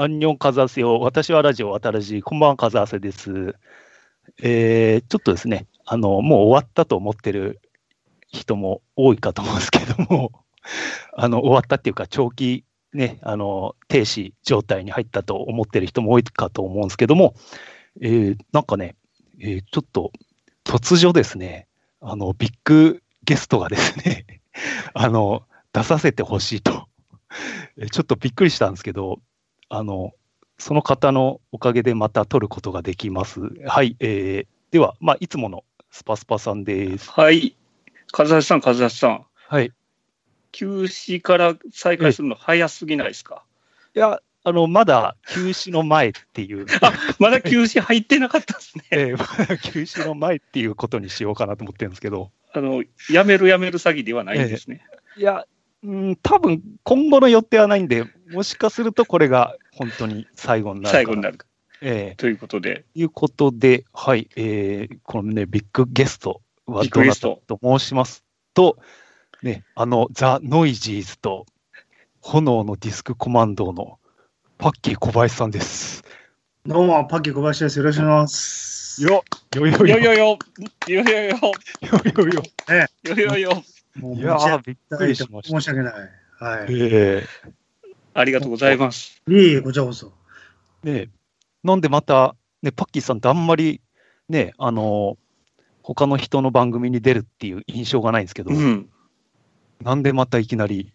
アンニョンカザーセよ。私はラジオ渡らじ。こんばんは、カザーセです。えー、ちょっとですね、あの、もう終わったと思ってる人も多いかと思うんですけども、あの、終わったっていうか、長期ね、あの、停止状態に入ったと思ってる人も多いかと思うんですけども、えー、なんかね、えーちょっと突如ですね、あの、ビッグゲストがですね、あの、出させてほしいと。ちょっとびっくりしたんですけど、あの、その方のおかげでまた撮ることができます。はい、えー、では、まあ、いつものスパスパさんです。はい。和橋さん、和橋さん。はい。休止から再開するの早すぎないですか？いや、あの、まだ休止の前っていう、まだ休止入ってなかったですね。えーまだ休止の前っていうことにしようかなと思ってるんですけど、あの、やめるやめる詐欺ではないんですね。いや、うん、多分今後の予定はないんで、もしかするとこれが本当に最後になるか最後になる。えということで、ーいうことで、はい、えーこのね、ビッグゲストはビッどなたグゲストと申しますと、ね、あの、ザ・ノイジーズと炎のディスクコマンドのパッキー小林さんです。どうも、パッキー小林です。よろしくお願いします。よよよよよよよよ、よよよよ、よよよ。よよよ、もういや持ち上ー、びっくりしました。申し訳ない。はい。えありがとうございます。いえいえ、こちらこそ。ーね、なんでまた、ね、パッキーさんってあんまり、ね、あの他の人の番組に出るっていう印象がないんですけど、うん。なんでまたいきなり、い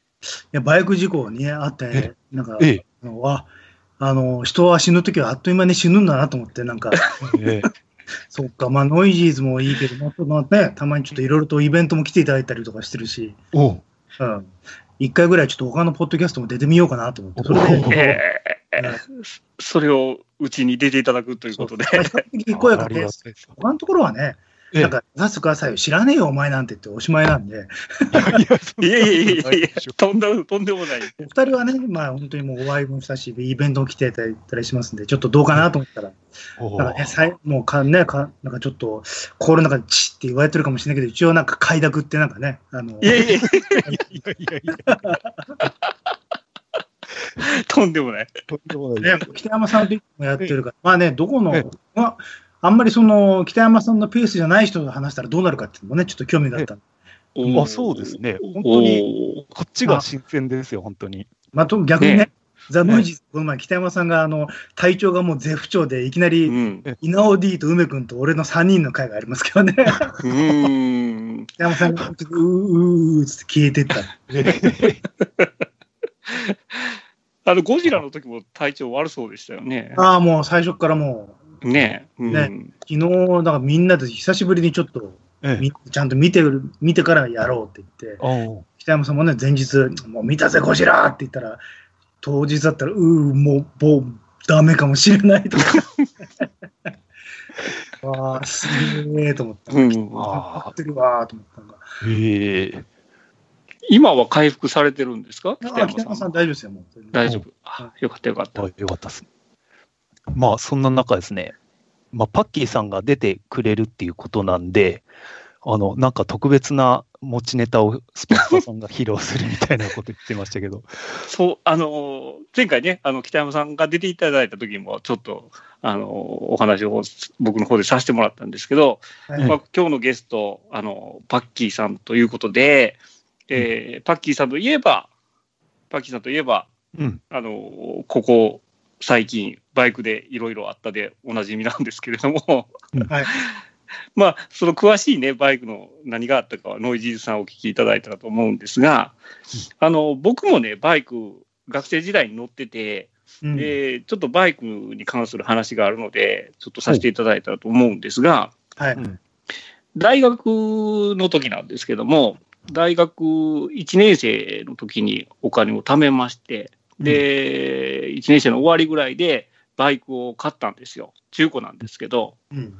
や、バイク事故にあってえ、なんか、ええあのああの、人は死ぬときはあっという間に死ぬんだなと思って、なんか、えー そっか、まあ、ノイジーズもいいけど、まあね、たまにちょっといろいろとイベントも来ていただいたりとかしてるし、おううん。一回ぐらいちょっと他のポッドキャストも出てみようかなと思って、それえー。それをうちに出ていただくということで。比較的声が、たいです。他のところはね、ええなんか、出してくださいよ、知らねえよ、お前なんてっておしまいなんで、いやいやいなやいやとんでもとんでもない。お二人はね、まあ本当にもうお会いもしたし、イベントも来ていただいたりしますんで、ちょっとどうかなと思ったら、なんかね、さいもうかねか、なんかちょっと、心の中でチッって言われてるかもしれないけど、一応なんか快諾ってなんかね、あの、いやいやいいやいやいや、や、とんでもない。とんでもない。ね、北山さんともやってるから、まあね、どこのええ、まあ、あんまりその、北山さんのペースじゃない人と話したらどうなるかっていうのもね、ちょっと興味があったんであそうですね、本当にに。こっちが新鮮ですよ、本当に。まあ、と逆にね、ねザ・ノイジーズ、この前、北山さんがあの体調がもう絶不調で、いきなり、うん。稲尾 D と梅君と俺の3人の会がありますけどね、うん。北山さんがちょっとうーうーっつって消えてった。あの、ゴジラの時も体調悪そうでしたよね。ああ、もう最初からもねえ。うんねう、昨日、だからみんなで久しぶりにちょっと、ええみちゃんと見てる、見てからやろうって言って、北山さんもね、前日、もう見たぜ、ゴジラって言ったら、当日だったら、うー、もう、もう、ダメかもしれないとか。わあ、すげえと思った。うんわってるわーと思ったのが。ええ今は回復されてるんですか？北山さん山さん。大丈夫ですよ、もう。大丈夫。あよかったよかった。あよかったです。まあ、そんな中ですね、まあ、パッキーさんが出てくれるっていうことなんで、あの、なんか特別な持ちネタをスパスパさんが披露するみたいなこと言ってましたけど、そう、あの、前回ね、あの、北山さんが出ていただいた時も、ちょっと、あの、お話を僕の方でさせてもらったんですけど、はい。まあ、今日のゲスト、あの、パッキーさんということで、えーパッキーさんといえば、パッキーさんといえば、うん、あの、ここ最近、バイクでいろいろあったでおなじみなんですけれども、はい。まあ、その詳しいね、バイクの何があったかは、ノイジーズさんお聞きいただいたらと思うんですが、あの、僕もね、バイク、学生時代に乗ってて、うん。で、ちょっとバイクに関する話があるので、ちょっとさせていただいたらと思うんですが、はい。大学の時なんですけども、大学1年生の時にお金を貯めまして、で、1年生の終わりぐらいでバイクを買ったんですよ。中古なんですけど。うん。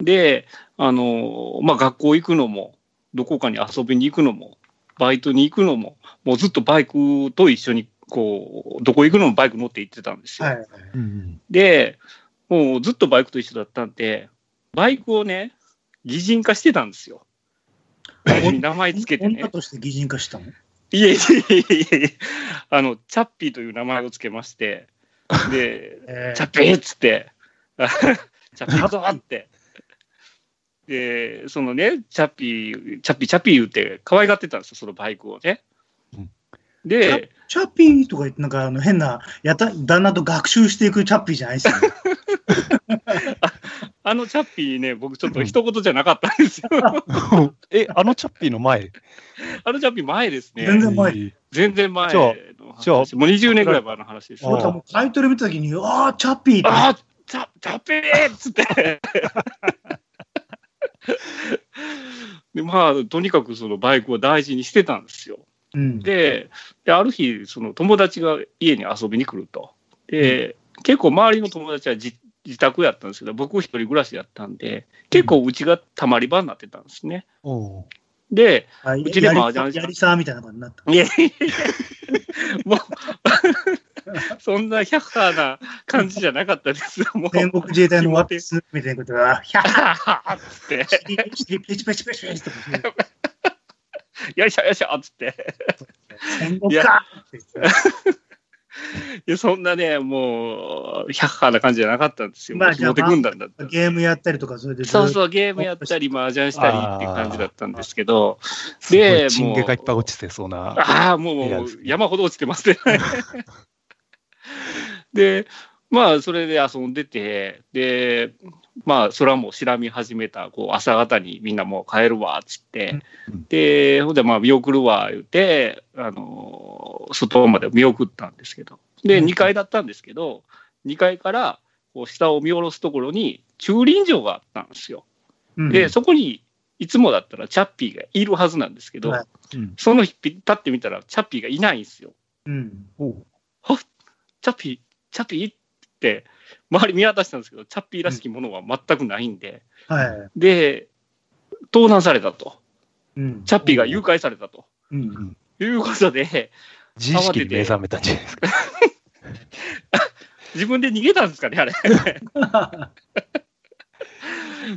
で、あの、まあ、学校行くのも、どこかに遊びに行くのも、バイトに行くのも、もうずっとバイクと一緒に、こう、どこ行くのもバイク乗って行ってたんですよ。はい。うん、で、もうずっとバイクと一緒だったんで、バイクをね、擬人化してたんですよ。名前つけてね女。として擬人化したの？いえいえいえいえあの、チャッピーという名前をつけまして、で、えーチャッピーっつって、チャッピー行くぞって。で、そのね、チャッピー、チャッピー、チャッピー言って可愛がってたんですよ、そのバイクをねうん。で、チャッピーとか言って、なんかあの変な、やた、旦那と学習していくチャッピーじゃないですよね。あのチャッピーね、僕ちょっと一言じゃなかったんですよ。え、あのチャッピーの前？あのチャッピー前ですね。全然前えー全然前の話。もう20年ぐらい前の話ですタイトル見たときに、ああ、チャッピーって。ああ、チャチャッピーっつって。でまあ、とにかくそのバイクを大事にしてたんですよ。うん。で、である日、その友達が家に遊びに来ると。で、結構周りの友達は自自宅やったんですけど、僕一人暮らしやったんで、結構うちがたまり場になってたんですね。おうで、あうちで麻雀やりさーみたいな感じになった。いやいやいやもう、そんな百派な感じじゃなかったですよ。もう、戦国自衛隊のワッツみたいなことは、ヒャッハはって、ッペチペチペチペチペチって よいしょよいしょっつって。戦国かって言って いや、そんなね、もう、百派な感じじゃなかったんですよ。まあもう下手軍団だった。ゲームやったりとか、それでそうそう、ゲームやったり、麻雀したりっていう感じだったんですけど、でチンゲもうがいっぱい落ちてそうな。ああ、もう山ほど落ちてますね。で、まあ、それで遊んでて、で、まあ、それはもうしみ始めた、こう、朝方にみんなもう帰るわ、っつって。うん、で、ほんで、まあ、見送るわ、言うて、あの、外まで見送ったんですけど、で、うん。2階だったんですけど、2階から、こう、下を見下ろすところに、駐輪場があったんですよ。うん。で、そこに、いつもだったらチャッピーがいるはずなんですけど、はい。うん。その日、立ってみたら、チャッピーがいないんですよ。うん。おう。チャッピー、チャッピー周り見渡したんですけど、チャッピーらしきものは全くないんで、はい。で、盗難されたと。うん。チャッピーが誘拐されたと。うん。いうことで、自意識に目覚めたんじゃないですか。自分で逃げたんですかね、あれ。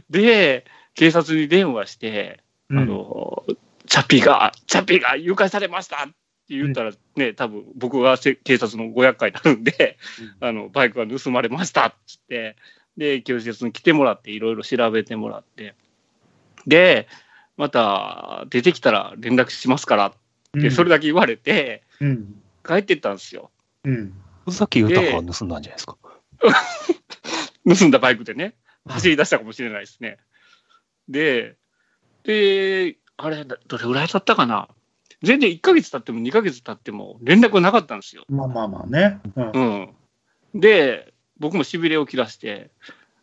で、警察に電話して、あの、チャッピーが、チャッピーが誘拐されました言ったらね、多分僕がせ警察のご厄介になるんで、あの、バイクが盗まれましたっつって、で、警察に来てもらって、いろいろ調べてもらって、で、また出てきたら連絡しますからって、それだけ言われて、うん。帰ってったんですよ。うん。尾崎豊が盗んだんじゃないですか？盗んだバイクでね、走り出したかもしれないですね。で、で、あれ、どれぐらい経ったかな？全然1ヶ月経っても2ヶ月経っても連絡なかったんですよ。まあまあまあね。うんうん。で、僕もしびれを切らして、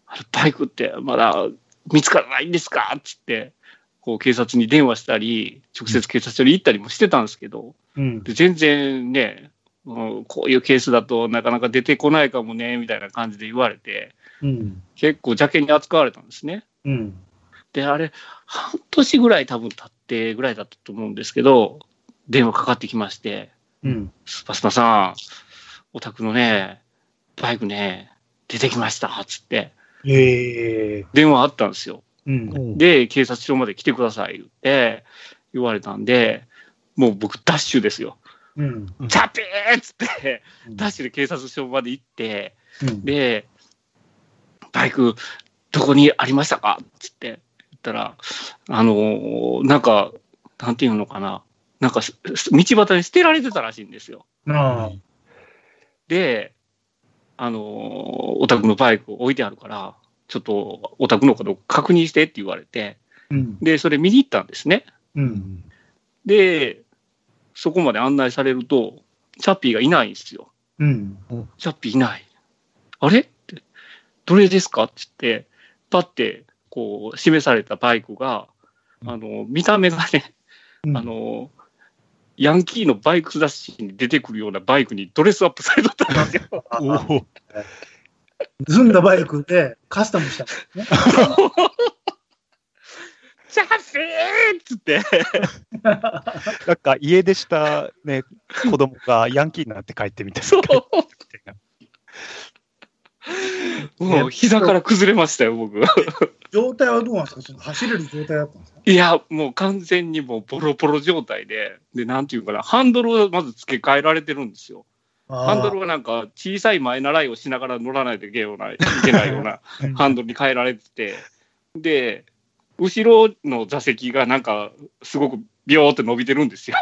あれバイクってまだ見つからないんですか？っつって、こう警察に電話したり、直接警察署に行ったりもしてたんですけど、うん。で全然ね、うんこういうケースだとなかなか出てこないかもね、みたいな感じで言われて、うん。結構邪険に扱われたんですね。うん。で、あれ、半年ぐらい多分経ってぐらいだったと思うんですけど、電話かかってきまして、うん。スパスパさん、お宅のね、バイクね、出てきました、つって、ええ。電話あったんですよ。うん。で、警察署まで来てください、言って、言われたんで、もう僕、ダッシュですよ。うん。チャッピーっつって、ダッシュで警察署まで行って、うん。で、バイク、どこにありましたか？つって言ったら、あのーなんか、なんていうのかな、なんか道端に捨てられてたらしいんですよ。で、あのーお宅のバイクを置いてあるから、ちょっとお宅のこと確認してって言われて、うん。で、それ見に行ったんですね。う。うんんで、そこまで案内されると、チャッピーがいないんですよ。うん。チャッピーいない。あれって、どれですかって言って、パって、こう、示されたバイクが、うんあの、見た目がね、うんあの、ヤンキーのバイク雑誌に出てくるようなバイクにドレスアップされとったんですよ。おお 盗んだバイクでカスタムしたんですね。チャッピーっつって、なんか家出した、ね、子供がヤンキーになって帰ってみたいな。もう膝から崩れましたよ、僕。状態はどうなんですか？その走れる状態だったんですか？いや、もう完全にもうボロボロ状態で、で、なんていうかな、ハンドルをまず付け替えられてるんですよ。ハンドルはなんか小さい前習いをしながら乗らないといけないいけないようなハンドルに変えられてて、で、後ろの座席がなんかすごくビョーって伸びてるんですよ。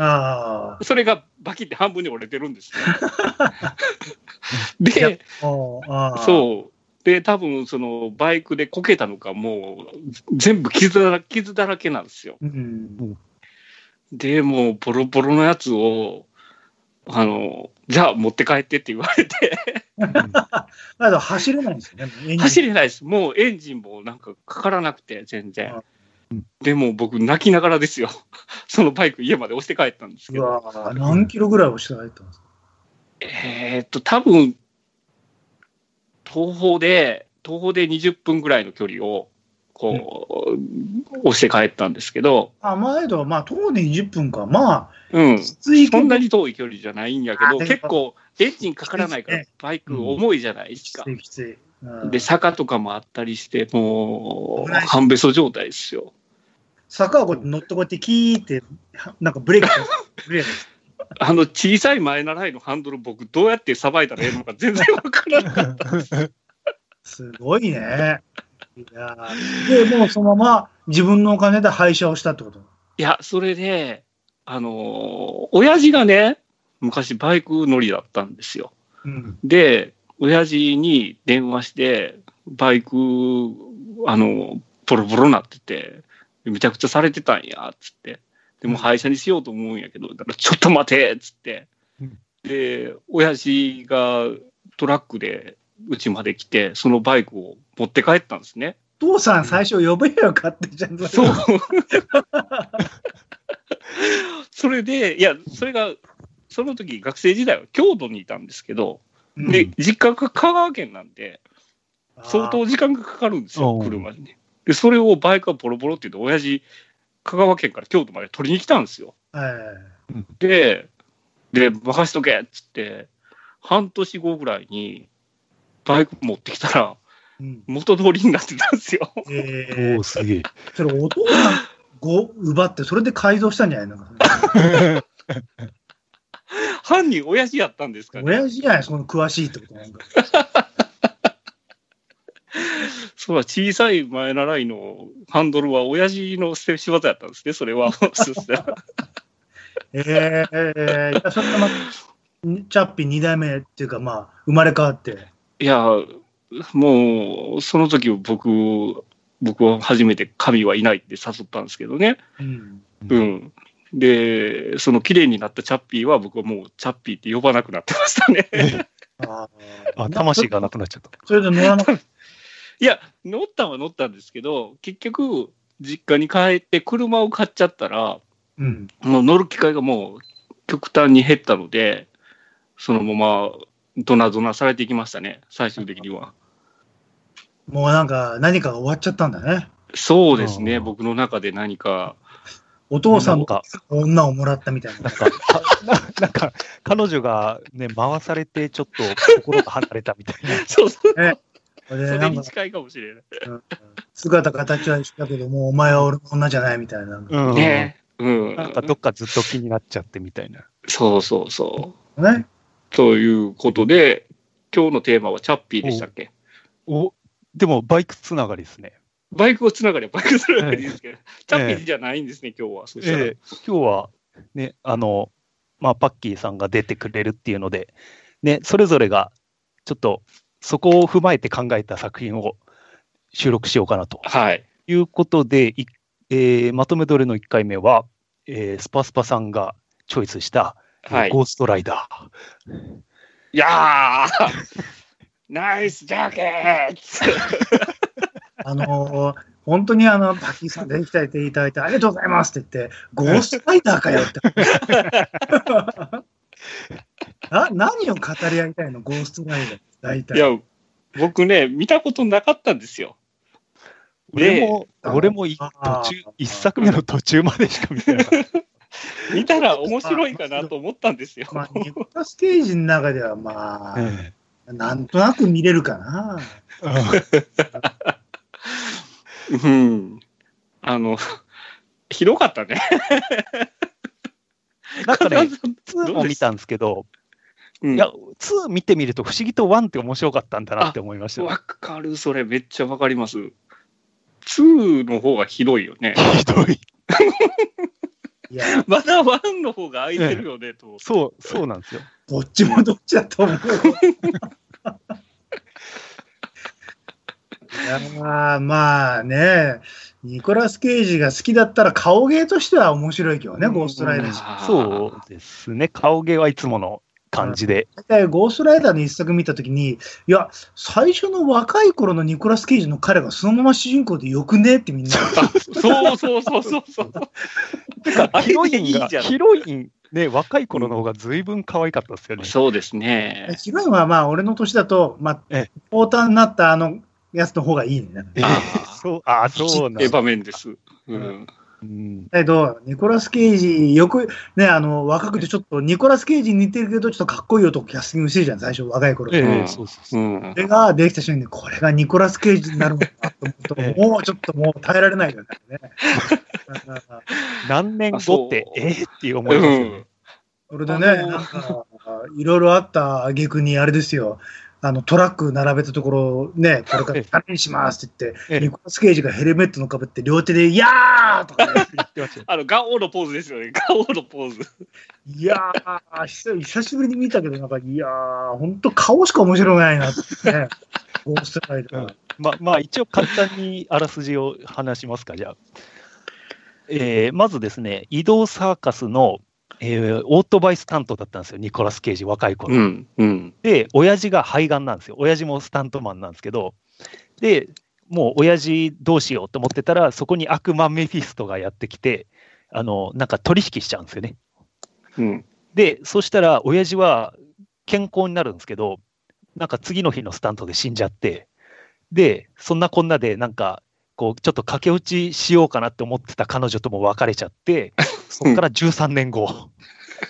あそれがバキって半分に折れてるんですよ。で。そう。で、多分そのバイクでこけたのか、もう全部傷だら傷だらけなんですよ。うん。で、もうボロボロのやつを、あの、じゃあ持って帰ってって言われて、走れないんですよね。走れないです。もうエンジンもなんかかからなくて、全然うん。でも僕泣きながらですよ。そのバイク家まで押して帰ったんですけうど。わ何キロぐらい押して入ったんですか？えーっと、多分、東方で、東方で20分ぐらいの距離を、こう、押して帰ったんですけど、あ、前とは、まあ、徒歩で20分か。まあ、うん。そんなに遠い距離じゃないんやけど、結構エンジンかからないからバイク重いじゃないですかきつ。いきつい。うんで、坂とかもあったりして、もう、半べそ状態ですよ。坂をこうやって乗ってこうやってキーって、なんかブレーキ、ブレーキ。あの小さい前習いのハンドル、僕、どうやってさばいたらええのか全然わからなかった。すごいね。いやーで、もうそのまま自分のお金で廃車をしたってこと？いや、それで、あのー親父がね、昔バイク乗りだったんですよ。うん。で、親父に電話して、バイク、あの、ボロボロなってて、めちゃくちゃされてたんや、つって。でも廃車にしようと思うんやけど、だからちょっと待て、つってうん。で、親父がトラックでうちまで来て、そのバイクを持って帰ったんですね。父さん最初呼べよかってちゃんと。そう。それで、いや、それが、その時学生時代は京都にいたんですけど、うん。で、実家が香川県なんで、相当あ時間がかかるんですよ、うん車にね。で、それをバイクがボロボロって言うと、親父、香川県から京都まで取りに来たんですよ。ー。はいで、で、任しとけっつって、半年後ぐらいに、バイク持ってきたら、うん。元通りになってたんですよ。えーおお、すげえ。それお父さんご奪って、それで改造したんじゃないの？犯人、親父やったんですかね？親父じゃない、その詳しいってことなんか。そうだ、小さい前習いのハンドルは親父の仕業やったんですね、それは。えー、えー、それがまあ、チャッピー2代目っていうか、まあ、生まれ変わって。いや、もう、その時僕、僕は初めて神はいないって誘ったんですけどね。うん。うん。で、その綺麗になったチャッピーは僕はもうチャッピーって呼ばなくなってましたね。ああ、魂がなくなっちゃった。それで乗らなかった。いや、乗ったんは乗ったんですけど、結局、実家に帰って車を買っちゃったら、うん。もう乗る機会がもう極端に減ったので、そのままドナドナされていきましたね、最終的には。もうなんか、何かが終わっちゃったんだね。そうですね、うん僕の中で何か。お父さんもなんか、女をもらったみたいななん。か、か ななんか、彼女がね、回されて、ちょっと心が離れたみたいな。そうそう。それそれに近いかもしれない。うん姿形は一緒だけど、もうお前は俺の女じゃないみたいな。うん。ねうん。なんか、どっかずっと気になっちゃってみたいな。そうそうそう。ね。ということで、今日のテーマはチャッピーでしたっけ？お、でも、バイクつながりですね。バイクをつながりはバイクつながりですけど、チャッピーじゃないんですね、今日は。そしたら。ええ今日は、ね、あの、まあ、パッキーさんが出てくれるっていうので、ね、それぞれが、ちょっと、そこを踏まえて考えた作品を収録しようかなと。はい。いうことで、いえーまとめ撮りの1回目は、えースパスパさんがチョイスした、えーはい。ゴーストライダー。いやー！ナイスジャケットあのー本当にあの、パッキーさん出てきていただいてありがとうございますって言って、ゴーストライダーかよって。な何を語り合いたいのゴーストライダー。大体。いや、僕ね、見たことなかったんですよ。俺も、で俺もいあー途中、一作目の途中までしか見てなかった。見たら面白いかなと思ったんですよ。まあ、ニッタステージの中ではまあ、えなんとなく見れるかな。えうん。あの、ひどかったね。なんかね、ど2も見たんですけど、うんいや、2見てみると不思議と1って面白かったんだなって思いました。わかる、それめっちゃわかります。2の方がひどいよね。ひどい。いや、まだ1の方が空いてるよね、と。そう、そうなんですよ。どっちもどっちだと思うよ。いやーまあね、ニコラス・ケイジが好きだったら顔芸としては面白いけどね、うんゴーストライダー。そうですね。顔芸はいつもの感じで。大体ゴーストライダーの一作見たときに、いや、最初の若い頃のニコラス・ケイジの彼がそのまま主人公でよくねってみんな。あそうそうそうそうそう。てか、あヒロインが、ヒロイン、ね、若い頃の方が随分可愛かったですよね。そうですね。ヒロインはまあ俺の年だと、まあ、ええポーターになったあのやつの方がいいね。えあー そう、あーそうなんエだヴァメンです。うん。うんだけど、ニコラス・ケイジ、よく、ね、あの、若くてちょっと、ニコラス・ケイジに似てるけど、ちょっとかっこいい男キャスティングしてるじゃん、最初、若い頃。ええうんそうそうそうう。んそ。れができた瞬間に、これがニコラス・ケイジになるのかと思うと、ええもうちょっともう耐えられないよね。何年後って、えーっていう思いますよね。それでね、なんか、いろいろあった挙句に、あれですよ、あの、トラック並べたところ、ね、これからチャレンジしますって言って、ええニコラス・ケイジがヘルメットのかぶって、両手で、いやーとかね、言ってましたよあの、ガオのポーズですよね。ガオのポーズ。いやー、久久しぶりに見たけど、なんか、いやー、ほんと顔しか面白くないなってね、ゴーストライダー。ままあ、一応簡単にあらすじを話しますか、じゃあ。えーまずですね、移動サーカスの、えーオートバイスタントだったんですよ、ニコラス・ケイジ、若い頃。うん。うん。で、親父が肺がんなんですよ。親父もスタントマンなんですけど、で、もう親父どうしようと思ってたら、そこに悪魔メフィストがやってきて、あの、なんか取引しちゃうんですよね。うん。で、そしたら、親父は健康になるんですけど、なんか次の日のスタントで死んじゃって、で、そんなこんなで、なんか、こう、ちょっと駆け落ちしようかなって思ってた彼女とも別れちゃって、そこから13年後。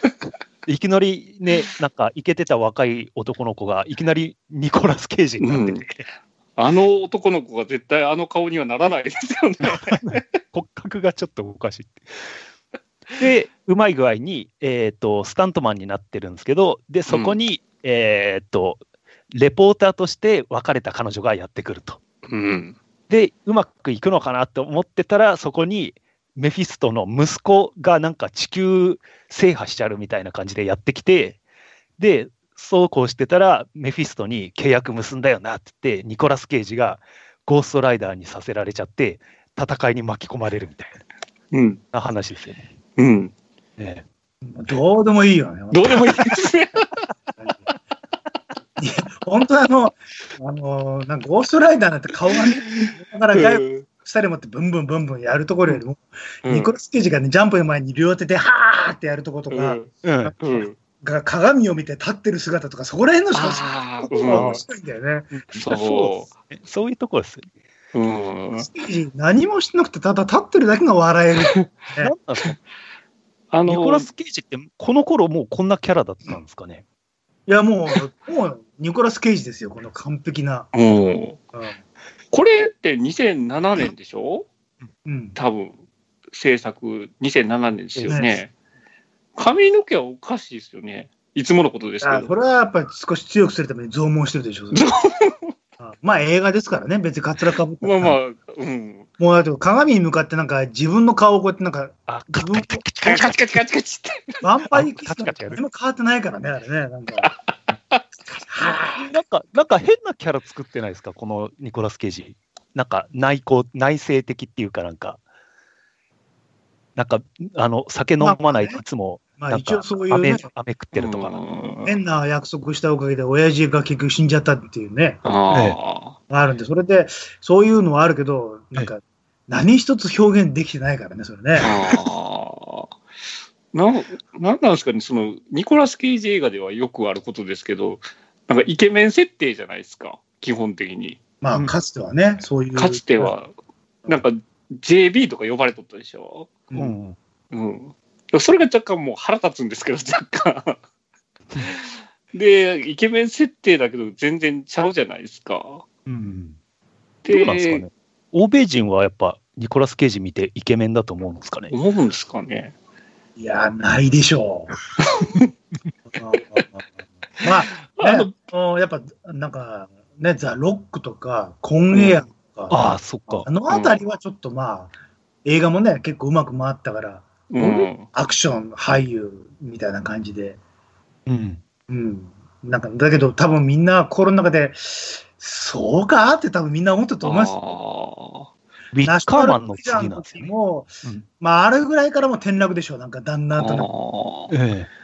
いきなりね、なんか、イケてた若い男の子が、いきなりニコラス・ケイジになってて、あの男の子が絶対あの顔にはならないですよね。骨格がちょっとおかしい。で、うまい具合に、えっ、と、スタントマンになってるんですけど、で、そこに、えっ、と、レポーターとして別れた彼女がやってくると。うん。で、うまくいくのかなと思ってたら、そこにメフィストの息子がなんか地球制覇しちゃうみたいな感じでやってきて、で、そうこうしてたら、メフィストに契約結んだよなって言って、ニコラス・ケイジがゴーストライダーにさせられちゃって、戦いに巻き込まれるみたいうん。な話ですよね。うん。ねどうでもいいよね。どうでもいいですね。いや本当あの、あの、なんかゴーストライダーなんて顔がね、だからガイ持ってブンブンブンブンやるところよりも、うんニコラス・ケイジがね、ジャンプの前に両手ではーってやるところとか、うん。うん。うん。が鏡を見て立ってる姿とか、そこら辺の写真ああ、がうん面。白いんだよね。そそういうところですよね。う。うん。何もしてなくて、ただ立ってるだけが笑える。なんなんですかあの、ニコラス・ケイジって、この頃もうこんなキャラだったんですかね。いや、もう、もう、ニコラス・ケイジですよ、この完璧な。うん。これって2007年でしょ？うん。多分、制作2007年ですよね。髪の毛はおかしいですよね。いつものことですけあこど。れはやっぱり少し強くするために増毛してるでしょ。まあ映画ですからね、別にカツラかぶって。まあまあ、うん。もうだって鏡に向かってなんか自分の顔をこうやってなんか、あ、自分カチカチカチカチカチカチって。ヴァンパイアキスとも変わってないからね、あれね。なんかなんか、なんか変なキャラ作ってないですか、このニコラス・ケイジ。なんか内向、内省的っていうかなんか、なんか、あの、酒飲まないでいつも、まあ一応そういう飴ね、飴食ってるとか変な約束したおかげで親父が結局死んじゃったっていうね、ああるんで、それで、そういうのはあるけど、なんか、何一つ表現できてないからね、それねあ。。ああ。なん、なんなんですかね、その、ニコラス・ケイジ映画ではよくあることですけど、なんかイケメン設定じゃないですか、基本的に。まあ、うんかつてはね、そういう。かつては、なんか JB とか呼ばれとったでしょ？う、うんん。うん。それが若干もう腹立つんですけど、若干。で、イケメン設定だけど全然ちゃうじゃないですか。うん。でどうなんですかね？欧米人はやっぱ、ニコラス・ケイジ見てイケメンだと思うんですかね？思うんですかね。いや、ないでしょう。まあ、あのね、もうやっぱ、なんか、ね、ザ・ロックとか、コンエアとか、ああ、そっかあ。のあたりはちょっとまあ、映画もね、結構うまく回ったから、うん。アクション俳優みたいな感じで、うん。うん。なんか、だけど多分みんな心の中で、そうか？って多分みんな思ったと思いますよ。あウィッカーマンの次なんですよね。もうんまあ、あれぐらいからも転落でしょう、なんか、だんだんと。ええ。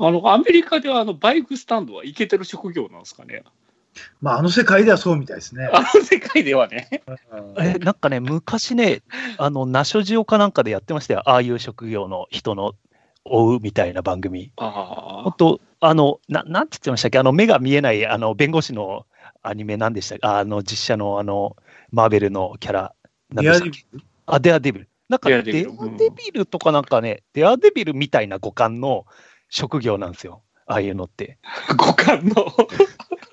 あの、アメリカではあのバイクスタンドはいけてる職業なんですかね。まあ、あの世界ではそうみたいですね。あの世界ではね。うんえ、なんかね、昔ね、あの、ナショジオかなんかでやってましたよ。ああいう職業の人の追うみたいな番組。あ本当あの、ななんて言ってましたっけ？あの、目が見えない、あの、弁護士のアニメなんでしたっけ？あの、実写の、あの、マーベルのキャラ、なんデアデでしたっけ？ビル？あ、デアデビル。なんか、デデアアデビルうんデビルとかなんかね、デアデビルみたいな五感の職業なんですよ。ああいうのって。あ。五感の？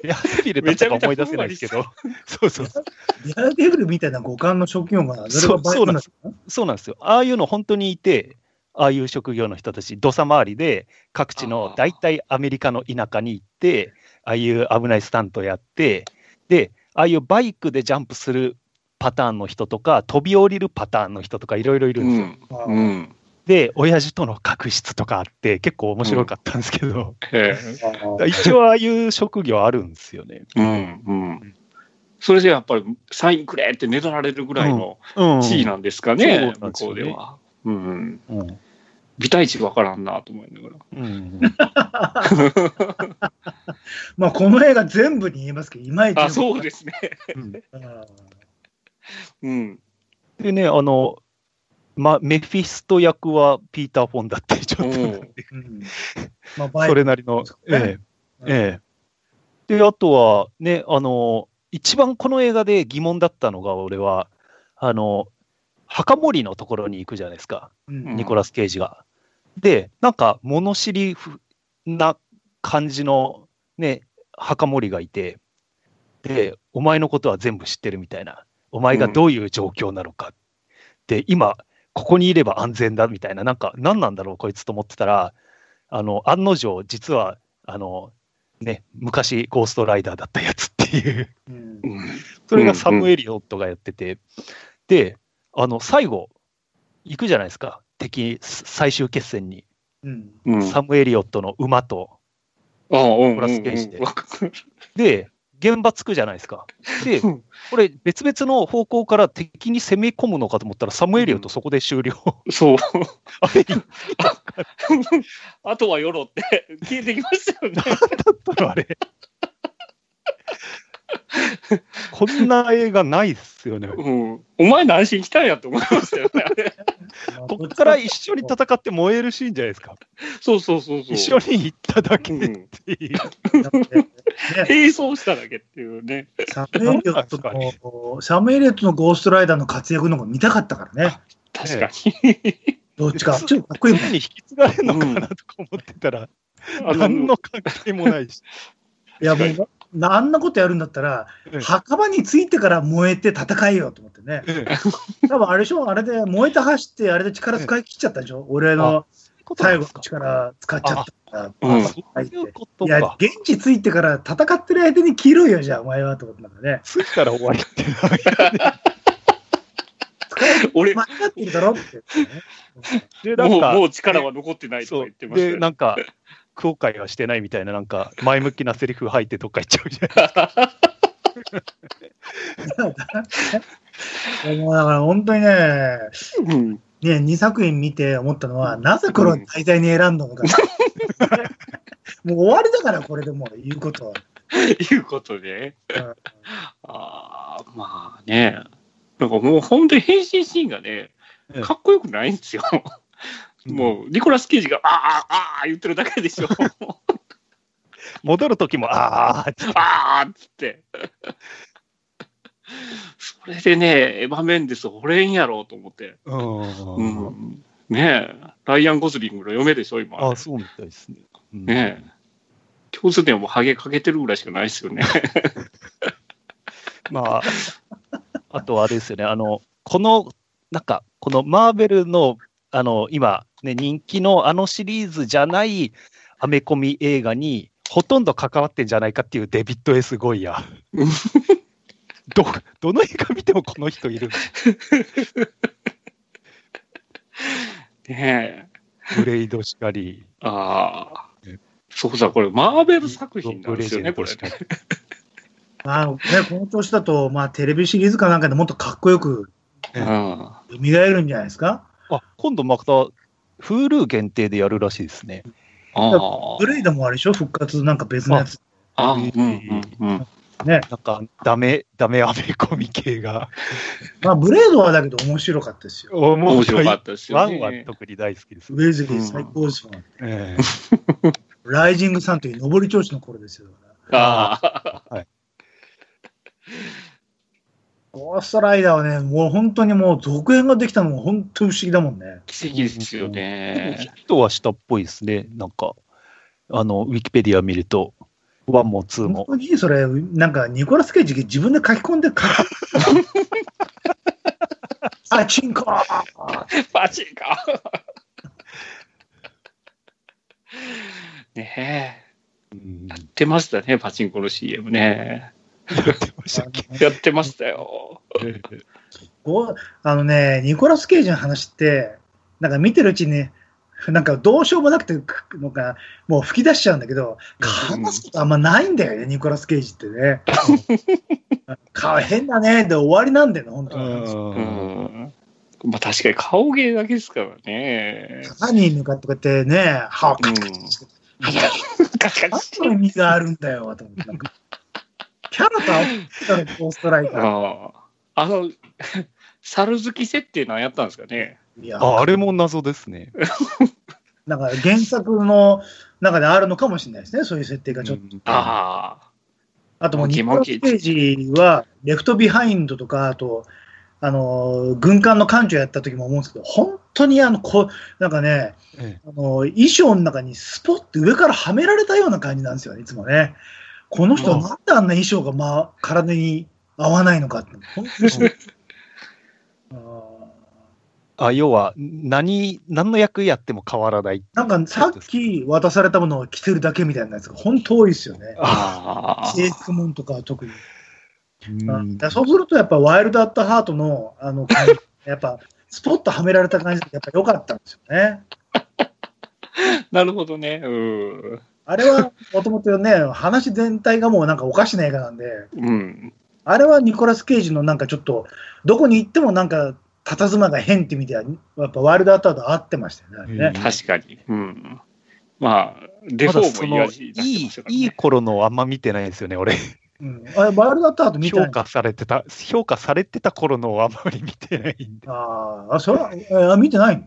デアデビルだったか思い出せないですけど。そうそうそう。デアデビルみたいな五感の職業が、それがバイクなんですかそうなんですよ。ああいうの本当にいて、ああいう職業の人たち、土佐回りで各地の大体アメリカの田舎に行って、ああいう危ないスタントやって、で、ああいうバイクでジャンプするパターンの人とか、飛び降りるパターンの人とかいろいろいるんですよ。うん。うん。で、親父との確執とかあって、結構面白かったんですけど、へえ。一応ああいう職業あるんですよね。うん。うん。それでやっぱりサインくれってねだられるぐらいのうん。地位なんですかね、なん向こうでは。うん。うん美体値わからんなと思いながら。うんまあ、この映画全部に言えますけど、いまいち。あ、そうですね。うんうんうん。でね、あの、ま、メフィスト役はピーター・フォンだって、ちょっとうんそれなりの、ええ、ええ。で、あとは、ね、あの、一番この映画で疑問だったのが、俺は、あの、墓守のところに行くじゃないですか、うんニコラス・ケイジが。で、なんか、物知りふな感じの、ね、墓守がいて、で、お前のことは全部知ってるみたいな、お前がどういう状況なのか。で、今、ここにいれば安全だみたいな、なんか、何なんだろう、こいつと思ってたら、あの、案の定、実は、あの、ね、昔、ゴーストライダーだったやつっていう、うん。うん。それがサム・エリオットがやってて、で、あの、最後、行くじゃないですか、敵、最終決戦に。うんうん。サム・エリオットの馬と、あうん。コラスケージでで、現場着くじゃないですか。で、うんこれ、別々の方向から敵に攻め込むのかと思ったら、サム・エリオットそこで終了。そう。あれ、だあとはよろって消えてきましたよね。ったのあれ。こんな映画ないっすよね。うん。お前何しに来たんやって思いましたよね。こっから一緒に戦って燃えるシーンじゃないですか。そうそうそうそう。一緒に行っただけでっうん。ていう。並走しただけっていうね。サム・エリオットの、サム・エリオットのゴーストライダーの活躍の方が見たかったからね。確かに。どっちか。ちょっとかっこいいもん常に引き継がれるのかなとか思ってたら、あ何の関係もないし。いや、もう、なあんなことやるんだったら、ええ墓場についてから燃えて戦えよと思ってね。え 多分あれでしょあれで燃えて走って、あれで力使い切っちゃったでしょ？俺の最後の力使っちゃったから。うんそういや、か。現地ついてから戦ってる間に切ろうよ、じゃあ、お前はと思ってんだね。ついたら終わりって 俺、間違ってるだろって言ってね。で、なんか、もうもう力は残ってないとか言ってましたで、よなんか、後悔はしてないみたいな、なんか、前向きなセリフ吐いてどっか行っちゃうじゃん。いやもうだから本当にね、うん。ね、2作品見て思ったのは、なぜこれを題材に選んだのか。もう終わりだから、これでもう言うことは。いうことで。うんああ、まあね。なんかもう本当に変身シーンがね、ええかっこよくないんですよ。もう、ニコラス・ケイジが、ああ、ああ、言ってるだけでしょ。戻る時も、ああ、ああっつって。それでね、エヴァ・メンデス、惚れんやろうと思って。う。うんん。ねえ、ライアン・ゴズリングの嫁でしょ、今。あそうみたいですね。うんねえ。共通点はもうハゲかけてるぐらいしかないですよね。まあ、あとはあれですよね、あの、この、なんか、このマーベルの、あの、今、ね、人気のあのシリーズじゃないアメコミ映画に、ほとんど関わってんじゃないかっていうデビッド・エス・ゴイヤうん。ど、どの映画見てもこの人いる。ねえ。ブレイドしかり。ああね。そうだ、これ、マーベル作品なんですよね、これ まあね、この調子だと、まあ、テレビシリーズかなんかでもっとかっこよく。蘇るんじゃないですか？あ、今度また、Hulu 限定でやるらしいですね。あブレイドもあれでしょ？復活なんか別のやつ。あ。あうんうんうん。ね。なんか、ダメ、ダメアメコミ系が。まあ、ブレードはだけど面白かったですよ。面白かったですよワね。ンは特に大好きです。ウェズリー最高ですもん。え ライジングさんという上り調子の頃ですよ。ああ。ゴーストライダーはね、もう本当にもう続編ができたのも本当に不思議だもんね。奇跡ですよえヒね。ットはしたっぽいですね。なんか、あの、ウィキペディア見ると、ワンもツー本も。当にそれ、なんかニコラス・ケイジ自分で書き込んで書きあ、チンコパチンか。ねうんえ。やってましたね、パチンコの CM ね。ましたっけ？やってましたよ。あのね、ニコラス・ケイジの話って、なんか見てるうちに、なんかどうしようもなくて、なんかもう吹き出しちゃうんだけど、話すことあんまないんだよね、ニコラス・ケイジってね。顔変だね、で終わりなんだよね、本当に。まあ確かに顔芸だけですからね。何に向かってこうやってね、歯をうカチカチん。カチカ何チ。の意味があるんだよ、と思ってキャラと合わせたーストライター。ああ。あの、猿好き設定なんやったんですかね。いやあ、あれも謎ですね。なんか原作の中であるのかもしれないですね、そういう設定がちょっと。うんああ。あともう、ニモキモキコラス・ケイジは、レフトビハインドとか、あと、あの、軍艦の艦長やった時も思うんですけど、本当にあの、こう、なんかね、えあの、衣装の中にスポッて上からはめられたような感じなんですよね、いつもね。この人、うんなんであんな衣装が、まあ、体に合わないのかって。あ要は、何、何の役やっても変わらない。なんかさっき渡されたものを着てるだけみたいなやつが本当多いですよね。あ制服もんとかは特に。うんだそうするとやっぱワイルド・アット・ハートのあの感じ やっぱスポッとはめられた感じでやっぱ良かったんですよね。あ。なるほどね。うん。あれはもともとね、話全体がもうなんかおかしな映画なんで、うん。あれはニコラス・ケイジのなんかちょっと、どこに行ってもなんか、佇まが変って意味では、やっぱワイルド・アート合ってましたよねあれね。うん確かに。うん。まあ、デまフォーもいい、からねいい頃のあんま見てないんですよね、俺。うん、あれワイルド・アート見てない評価されてた、評価されてた頃のあんまり見てないんで。あーあ、それは、えー見てないの？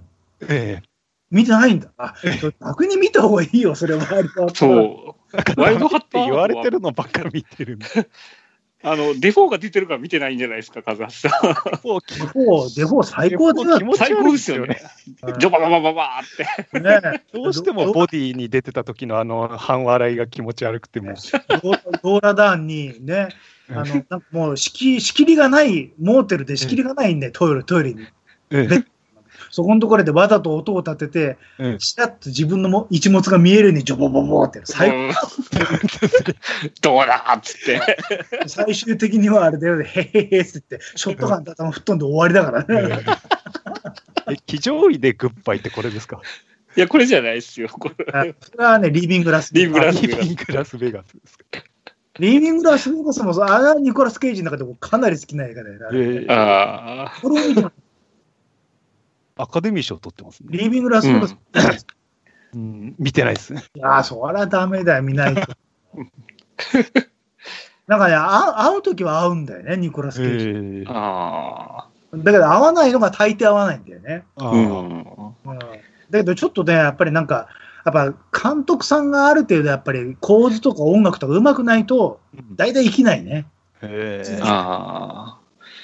え見てないんだ。あ、逆に見た方がいいよ、それは。そう。ワイルドハッって言われてるのばっか見てる。あの、デフォーが出てるから見てないんじゃないですか、カズハシさん。デフォー、デフォー最高だ気持ち最高ですよね。うんジョバババババーって。ねどうしてもボディに出てた時のあの半笑いが気持ち悪くても。ドドーラダーンにね、あの、なんかもう仕切り、仕切りがない、モーテルで仕切りがないんで、トイレ、トイレに。えでそこのところでわざと音を立てて、ええしらっと自分のも一物が見えるようにジョボボボって、最うん どうだっつって。最終的にはあれだよね、へへへっつって、ショットガンで頭吹っ飛んで終わりだからね。え騎乗位でグッバイってこれですか？いや、これじゃないですよ。これあそれはね、リービングラス。リービングラスリービングラスベガスですか？リービングラスベガスもあれはニコラス・ケイジの中でもかなり好きな映画だよねあれ。ええああ。これを見てアカデミー賞取ってますね。リービングラスベガス。うん、見てないですね。いやー、そりゃダメだよ、見ないと。なんかね、あ会うときは会うんだよね、ニコラス・ケイジ。ええあだけど、会わないのが大抵会わないんだよね。あ。あーうん。うん、だけど、ちょっとね、やっぱりなんか、やっぱ監督さんがある程度、やっぱり構図とか音楽とか上手くないと、大体生きないね。ええあうん、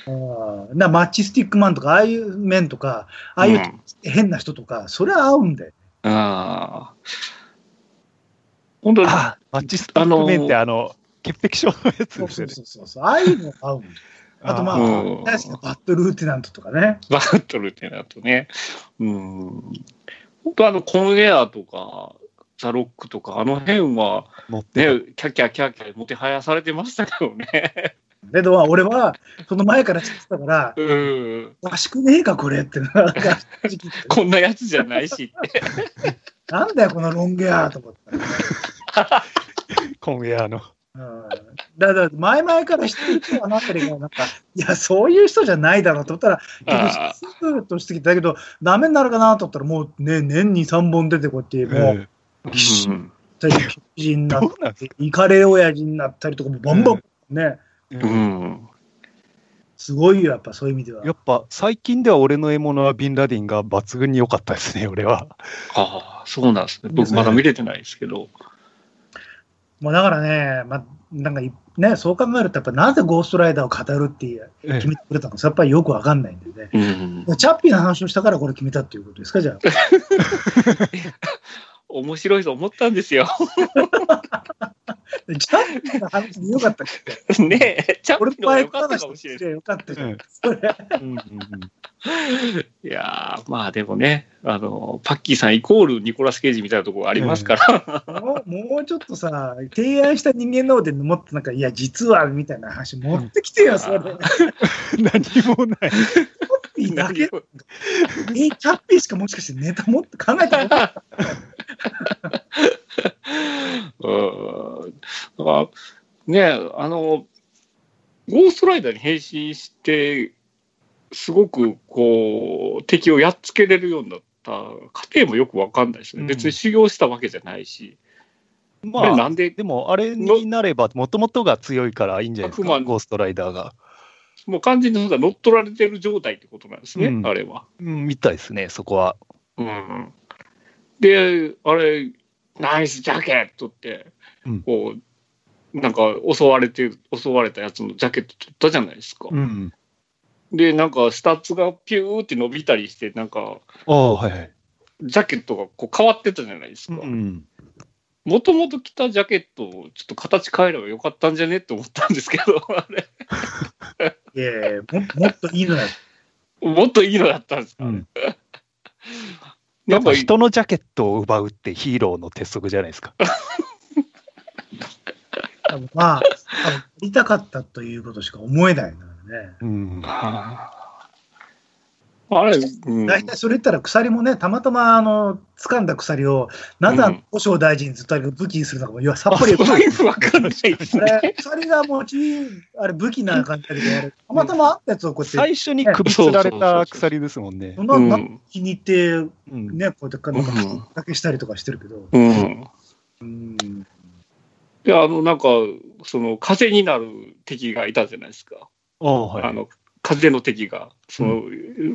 なマッチスティックマンとか、ああいう面とか、あ。ああいううん変な人とか、それは合うんだよ。ああ。本当に、あ、マッチスティックメンってあの、潔癖症のやつそうそうですよね。そうそうそう。ああいうの合うんだよ。あとまあ、うん大好きなバットルーティナントとかね。バトルってなるとね。うん。本当あの、コンエアとか、ザ・ロックとか、あの辺は、ね、キャッキャキャッキャもてはやされてましたけどね。けど、俺は、その前から知ってたから、うん。らしくねえか、これって。なんか正直 こんなやつじゃないしって。なんだよ、このロン毛やと思ったら。コンウェアの。うんだから、前々から知ってる人はなったりが、なんか、いや、そういう人じゃないだろうと思ったら、あ結局、スーッとしてきたけど、ダメになるかなと思ったら、もうね、年に3本出てこうって、もう、うん巨人になって、イカレ親父になったりとかも、バンバン、ね、うん。すごいよ、やっぱそういう意味では。やっぱ最近では俺の獲物はビンラディンが抜群に良かったですね、俺は。ああ、そうなんですね。僕まだ見れてないですけど。もうだからね、まあ、なんかいね、そう考えると、やっぱなぜゴーストライダーを語るって決めてくれたのか、やっぱりよくわかんないんでね。うん。チャッピーの話をしたからこれ決めたっていうことですか、じゃあ。面白いと思ったんですよ。チャッピーの話でよかったっけ？ねえ、チャッ俺ピーの方がの前良かった話かもしれない。よかったじゃん。いやー、まあでもね、あの、パッキーさんイコールニコラス・ケイジみたいなところありますから。もうもうちょっとさ、提案した人間の方でもっとなんか、いや、実はみたいな話持ってきてよ、それ。何もない。ッピーだけ。え、チャッピーしかもしかしてネタ持って考えたことないうん。だから、ね、あの、ゴーストライダーに変身して、すごくこう、敵をやっつけれるようになった過程もよくわかんないですね。うん別に修行したわけじゃないし。まあ、なんで、でもあれになれば、もともとが強いからいいんじゃないですか、ゴーストライダーが。もう完全に乗っ取られてる状態ってことなんですね、うんあれは。うん、みたいですね、そこは。うん。で、あれ、ナイスジャケットって、うんこう、なんか襲われて、襲われたやつのジャケット取ったじゃないですか。うん。で、なんかスタッツがピューって伸びたりして、なんか、ああ、はいはい。ジャケットがこう変わってたじゃないですか。うん。もともと着たジャケットをちょっと形変えればよかったんじゃねって思ったんですけど、あれ、いやいやももっといいのよ。もっといいのだ ったんですか、うん、やっぱ人のジャケットを奪うってヒーローの鉄則じゃないですか。まあ、多分やりたかったということしか思えないからね。うん。あれ、うん、大体それ言ったら鎖もね、たまたまあの掴んだ鎖を、なぜあの古生大臣ずっと武器にするのかも、いや、さっぱりあそういうわかんないですあね。れ鎖が持ち、あれ武器な感じだけど、あれたまたまあったやつをこうやって、最初に首つられた鎖ですもんねそ。んな気に入って、うんね、こうやってなんかだけしたりとかしてるけど、うん。うん、で、あの、なんか、その、風になる敵がいたじゃないですか。ああ、はい。あの、風の敵が、その、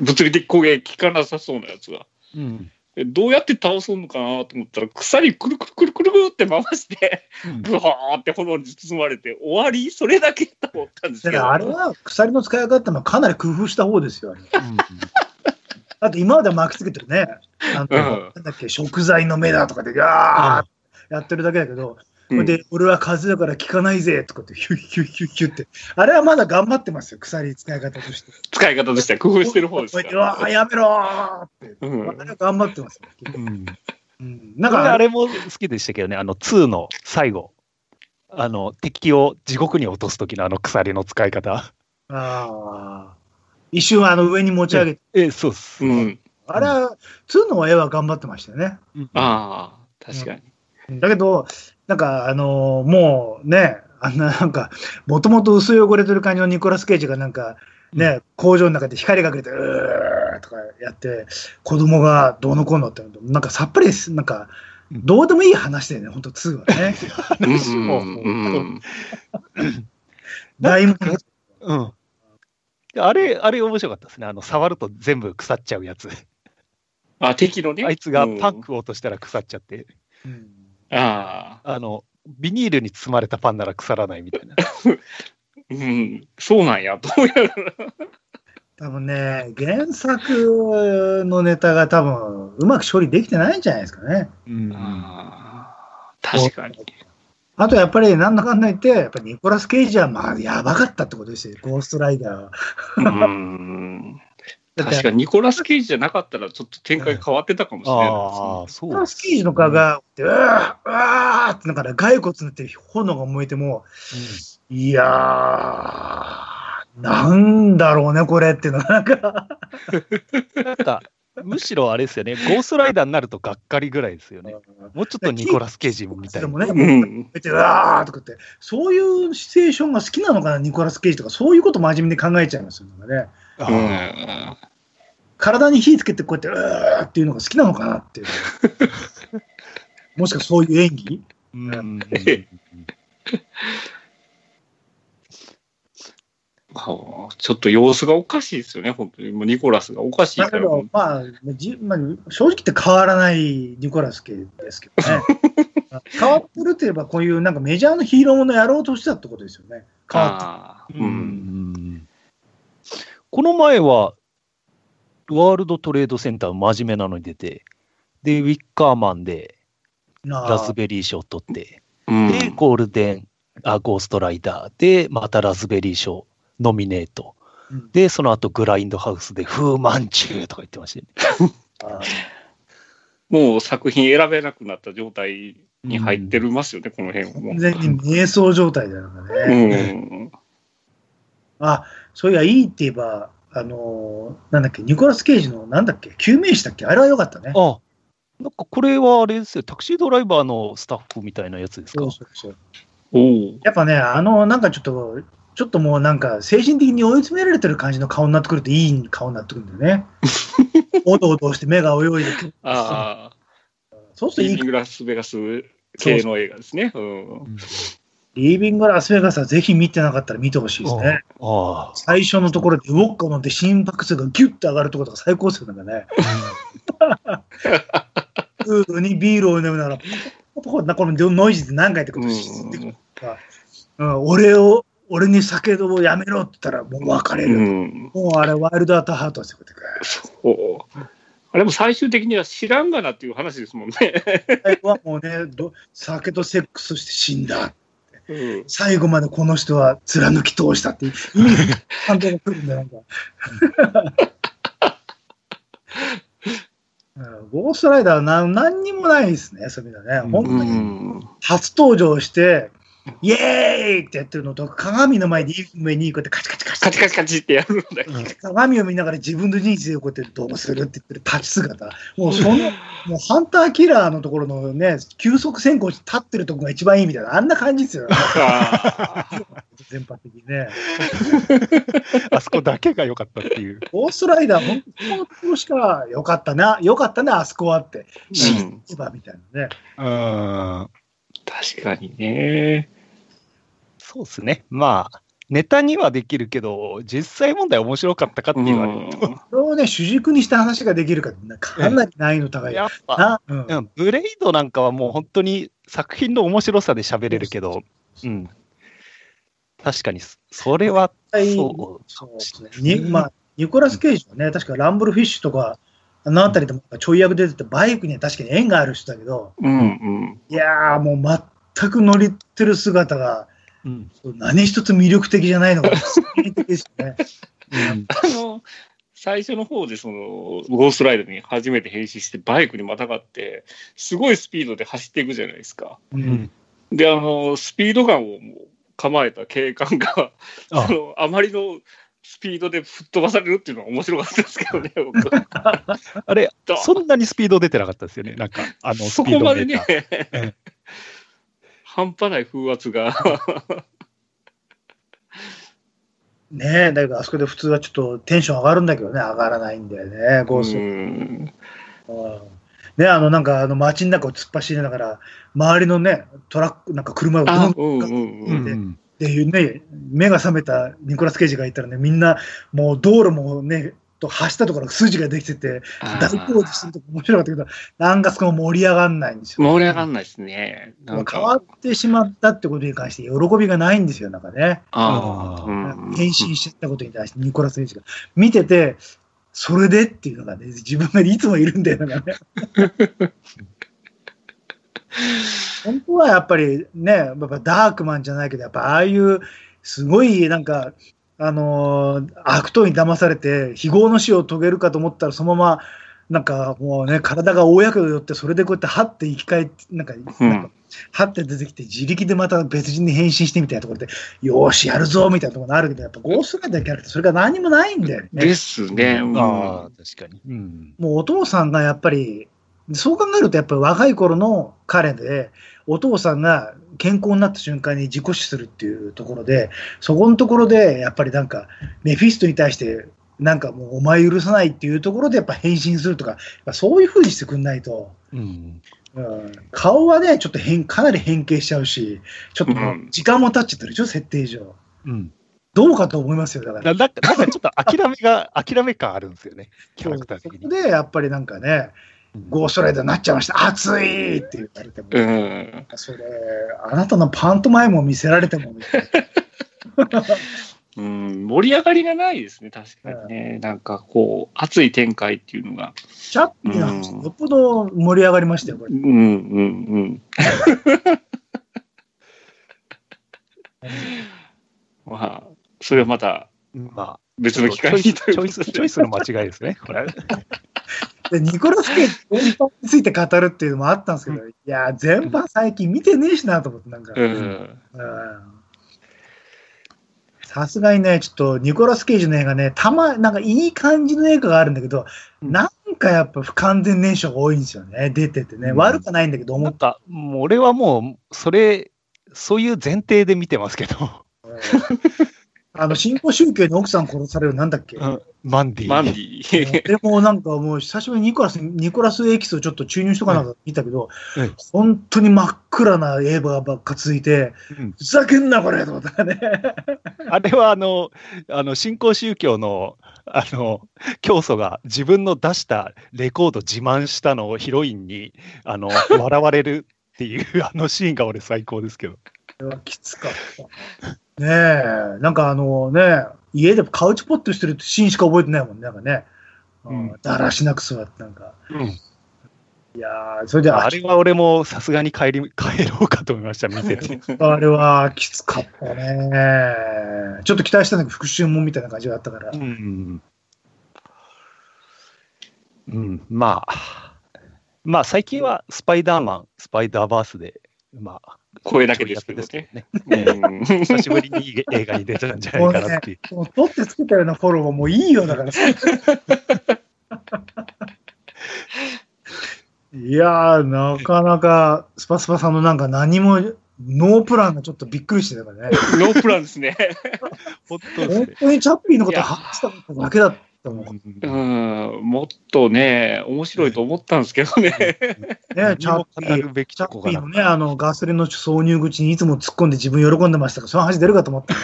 物理的攻撃効かなさそうなやつが。うん。でどうやって倒すのかなと思ったら、鎖くるくるくるくるって回して、うんブワーって炎に包まれて、終わり？それだけと思ったんですけど。あれは鎖の使い方もかなり工夫した方ですよ、あれ。うんあと今までは巻きつけてるね。あの、うんなんだっけ、食材の目だとかで、ガーッやってるだけだけど、うんで、俺は風だから効かないぜとかって、ヒュッヒュッヒュッヒュッって。あれはまだ頑張ってますよ、鎖使い方として。使い方としては工夫してる方ですから。わーやめろーって。うんあれは頑張ってますよ。うん。うん、ななんんかあれ、れも好きでしたけどね、あの2の最後、あの敵を地獄に落とす時のあの鎖の使い方。あー一瞬あの上に持ち上げて、え、そうっす。うん。あれは、2の絵は頑張ってましたよね。うんああ、確かに。だけど、なんか、あのーもうね、あんななんか、もともと薄汚れてる感じのニコラス・ケイジがなんか、ね、工場の中で光がかけて、うーとかやって、子供がどうのこうのって、なんかさっぱりです、なんか、どうでもいい話だよね、本当2はね。うんうん大問うん。であれ、あれ面白かったですね。あの、触ると全部腐っちゃうやつ。あ、敵のね。あいつがパンうん食おうとしたら腐っちゃって、うんああ、あの、ビニールに包まれたパンなら腐らないみたいな。うん、そうなんや、どうやら。多分ね、原作のネタが多分、うまく処理できてないんじゃないですかね。うん。確かに。あとやっぱりなんだかんだ言って、やっぱニコラス・ケイジはまあやばかったってことですよ、ゴーストライダーは。うん。確かにニコラス・ケイジじゃなかったら、ちょっと展開変わってたかもしれないですねああ、そニコラス・ケイジの顔が、うわーうわーって、だから骸骨になって炎が燃えても、いやー、なんだろうね、これっていうのが、なんか、うんなんか、むしろあれですよね、ゴーストライダーになるとがっかりぐらいですよね。もうちょっとニコラス・ケイジみたいな。でもね、うん。めてうわーとかって、そういうシチュエーションが好きなのかな、ニコラス・ケイジとか、そういうこと真面目に考えちゃいますよね。あうーん体に火つけてこうやって、うわーっていうのが好きなのかなっていう。もしかそういう演技？うんちょっと様子がおかしいですよね、本当に。もうニコラスがおかしいから。だけど、まあ、じまあ、正直言って変わらないニコラス系ですけどね。変わってるといえば、こういうなんかメジャーのヒーローものやろうとしてたってことですよね。変わってう。んこの前は、ワールドトレードセンター真面目なのに出て、で、ウィッカーマンでなラズベリー賞を取って、うんで、ゴールデン、あ、ゴーストライダーで、またラズベリー賞ノミネート。うんで、その後グラインドハウスで、フーマンチューとか言ってましたよね。あもう作品選べなくなった状態に入ってるますよね、この辺はも完全に瞑想状態だよう。ね。うん。あ、そういや、いいって言えば、あのーなんだっけ、ニコラス・ケイジの、なんだっけ、救命士だっけ、あれは良かったね。あ、なんかこれはあれですよ、タクシードライバーのスタッフみたいなやつですか？そう。そうそう。おお。やっぱね、あの、なんかちょっと、ちょっともうなんか、精神的に追い詰められてる感じの顔になってくると、いい顔になってくるんだよね。おどおどして目が泳いでくる。ああ、そうするといいラスベガス系の映画ですね。うん。リービングラスベガスはぜひ見てなかったら見てほしいですね。ああ。最初のところでウォッカを飲んで心拍数がギュッと上がるところとか最高ですよ、ね。普通にビールを飲みながら、このノイズで何回ってことしてくるから、うん、俺を、俺に酒をやめろって言ったらもう別れうる。ん。もうあれ、ワイルドアートハートですよ、こうやってそう。あれも最終的には知らんがなっていう話ですもんね。最後はもうね、ど酒とセックスして死んだ。うん。最後までこの人は貫き通したっていう意味で感動が来るんだよ、なんか。うん ゴーストライダーは何何にもないですね、そういう意味ではね。本当うにん。初登場して、イエーイってやってるのと、鏡の前に上にこうやってカチカチカチカチカチカチってやるんだけど。鏡を見ながら自分の人生をこうやってどうするって言ってる立ち姿。もうその、もうハンターキラーのところのね、急速先行して立ってるところが一番いいみたいな、あんな感じですよ。あ ー全般的にね。あそこだけが良かったっていう。オーストライダー、本当のところしか良かったな、良かったね、あそこはって。シーうんエヴァみたいなね。うん。確かにね。そうですね。まあ、ネタにはできるけど、実際問題面白かったかってう言われるん。それをね、主軸にした話ができるか、かなり難易度高い。やっぱ、なうんうん、ブレイドなんかはもう本当に作品の面白さで喋れるけど、うん。確かに、それは、はいそうそうですね。にまあ、ニコラス・ケイジはね、確かランブルフィッシュとか、あのあたりでもちょい役出てて、バイクには確かに縁がある人だけど、うんうん。いやー、もう全く乗りってる姿が、うん。何一つ魅力的じゃないのが、素敵ですよね。うん あの、最初の方でその、ゴーストライダーに初めて変身してバイクにまたがって、すごいスピードで走っていくじゃないですか。ううんん。で、あの、スピードガンをもう構えた警官が、あそのあまりのスピードで吹っ飛ばされるっていうのが面白かったですけどね、僕 あれ、だそんなにスピード出てなかったですよね。なんか、あの、スそピーこまでねー。うん、半端ない風圧が。ねえ、だけどあそこで普通はちょっとテンション上がるんだけどね、上がらないんだよね、ゴースト。うね、あの、なんか、あの、街の中を突っ走りながら、周りのね、トラック、なんか車があ、どうんんうね、目が覚めたニコラス・ケイジがいたらね、みんな、もう道路もね、と走ったところ筋ができてて、大工事してるとこ面白かったけど、なんかそこも盛り上がんないんですよ。盛り上がんないですね。変わか。ってしまったってことに関して喜びがないんですよ、なんかね。あ変身しちゃったことに対してニコラス・ケイジが。見てて、それでっていうのがね、自分がいつもいるんだよね。本当はやっぱりね、やっぱダークマンじゃないけど、やっぱああいうすごいなんか、あのー悪党に騙されて、非業の死を遂げるかと思ったら、そのまま、なんかもうね、体が大やけどよって、それでこうやって、はって生き返って、なんか、なんかはって出てきて、自力でまた別人に変身してみたいなところで、よーし、やるぞみたいなところがあるけど、やっぱゴーストライダーのキャラクター、それが何もないんだよね。ですね。うんああ、確かに。うん。もうお父さんがやっぱり、そう考えるとやっぱり若い頃の彼で、お父さんが健康になった瞬間に自己死するっていうところで、そこのところでやっぱりなんか、メフィストに対して、なんかもうお前許さないっていうところでやっぱ変身するとか、そういう風にしてくんないと、うん。うん、顔はね、ちょっと変、かなり変形しちゃうし、ちょっともう時間も経っちゃってるでしょ、設定上。うん。どうかと思いますよ、だから。ななんか、なんかちょっと諦めが、諦め感あるんですよね。キャラクター的に。そこでやっぱりなんかね、ゴーストライダーになっちゃいました、熱いって言われても。うん。それ、あなたのパントマイムを見せられても、みたいなうん、盛り上がりがないですね、確かにね。なんかこう、熱い展開っていうのが。チャッピーの話、よっぽど盛り上がりましたよ、これ。うん、うん、うん。まあ、それはまたまあ、別の機会にチョイス、チョイスの間違いですね、これ。で、ニコラス・ケイジ全般について語るっていうのもあったんですけど、いや、全般最近見てねえしなと思って、なんか。さすがにね、ちょっとニコラス・ケイジの映画ね、たま、なんかいい感じの映画があるんだけど、うん。なんかやっぱ不完全燃焼が多いんですよね、出ててね。うん。悪くないんだけど、思っなんか、もう俺はもう、それ、そういう前提で見てますけど、あの、新興宗教に奥さん殺される、なんだっけ、うんマンディ。マンディ。でもなんかもう久しぶりにニコラス、ニコラスエキスをちょっと注入しとかなんか見たけど、うん本当に真っ暗な映画ばっか続いて、うんふざけんなこれと思ったね。あれはあの、あの新興宗教のあの教祖が自分の出したレコード自慢したのをヒロインにあの笑われるっていうあのシーンが俺最高ですけど。これはきつかった。ねえ、なんかあのね、家でカウチポットしてるシーンしか覚えてないもんね、なんかね。うん、だらしなく座って、なんか。いやー、それで、ああれは俺もさすがに帰り 帰ろうかと思いました、見てて。あれはきつかったね。ちょっと期待したんだけど、復讐もんみたいな感じがあったから。うん、うん、まあ、まあ最近はスパイダーマン、スパイダーバースで、まあ、声だけですけどね。ね。うん久しぶりにいい映画に出たんじゃないかなっていう。もう取ってつけたようなフォローはもういいよ、だから。いやー、なかなか、スパスパさんのなんか何も、ノープランがちょっとびっくりしてたからね。ノープランですね。本当にチャッピーのこと話しただけだったもん。ね、うん、もっとね、面白いと思ったんですけどね。チャッピーチャッピーのね、あの、ガソリンの挿入口にいつも突っ込んで自分喜んでましたから、その話出るかと思った。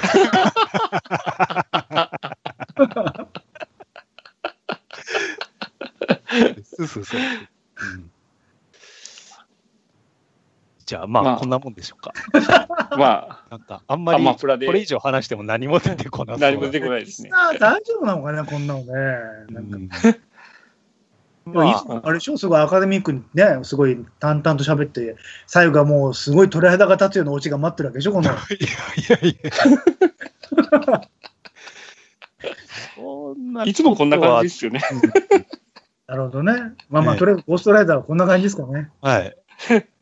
そうそうそう。うんじゃあままああこんなもんでしょうか。まなんかあんまりこれ以上話しても何も出てこな何も出てこないですね。大丈夫なのかね、こんなのね。なんかうんでもいつもあれでしょ、すごいアカデミックにね、すごい淡々と喋って、最後はもうすごい鳥肌が立つようなオチが待ってるわけでしょ、この。いやいやいや。そんないつもこんな感じですよね。なるほどね。まあまあ、ねとりあえず、ゴーストライダーはこんな感じですかね。はい。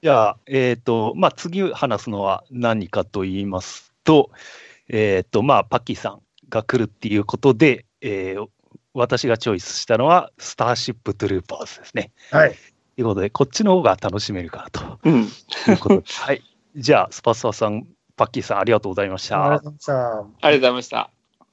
じゃあ、えっ、と、まあ、次話すのは何かと言いますと、えっ、と、まあ、パッキーさんが来るっていうことで、えー私がチョイスしたのは、スターシップトゥルーパーズですね。はい。ということで、こっちの方が楽しめるかなとうん。いうことで。はい。じゃあ、スパスパさん、パッキーさん、ありがとうございましたありがとう。ございました。ありがとうございました。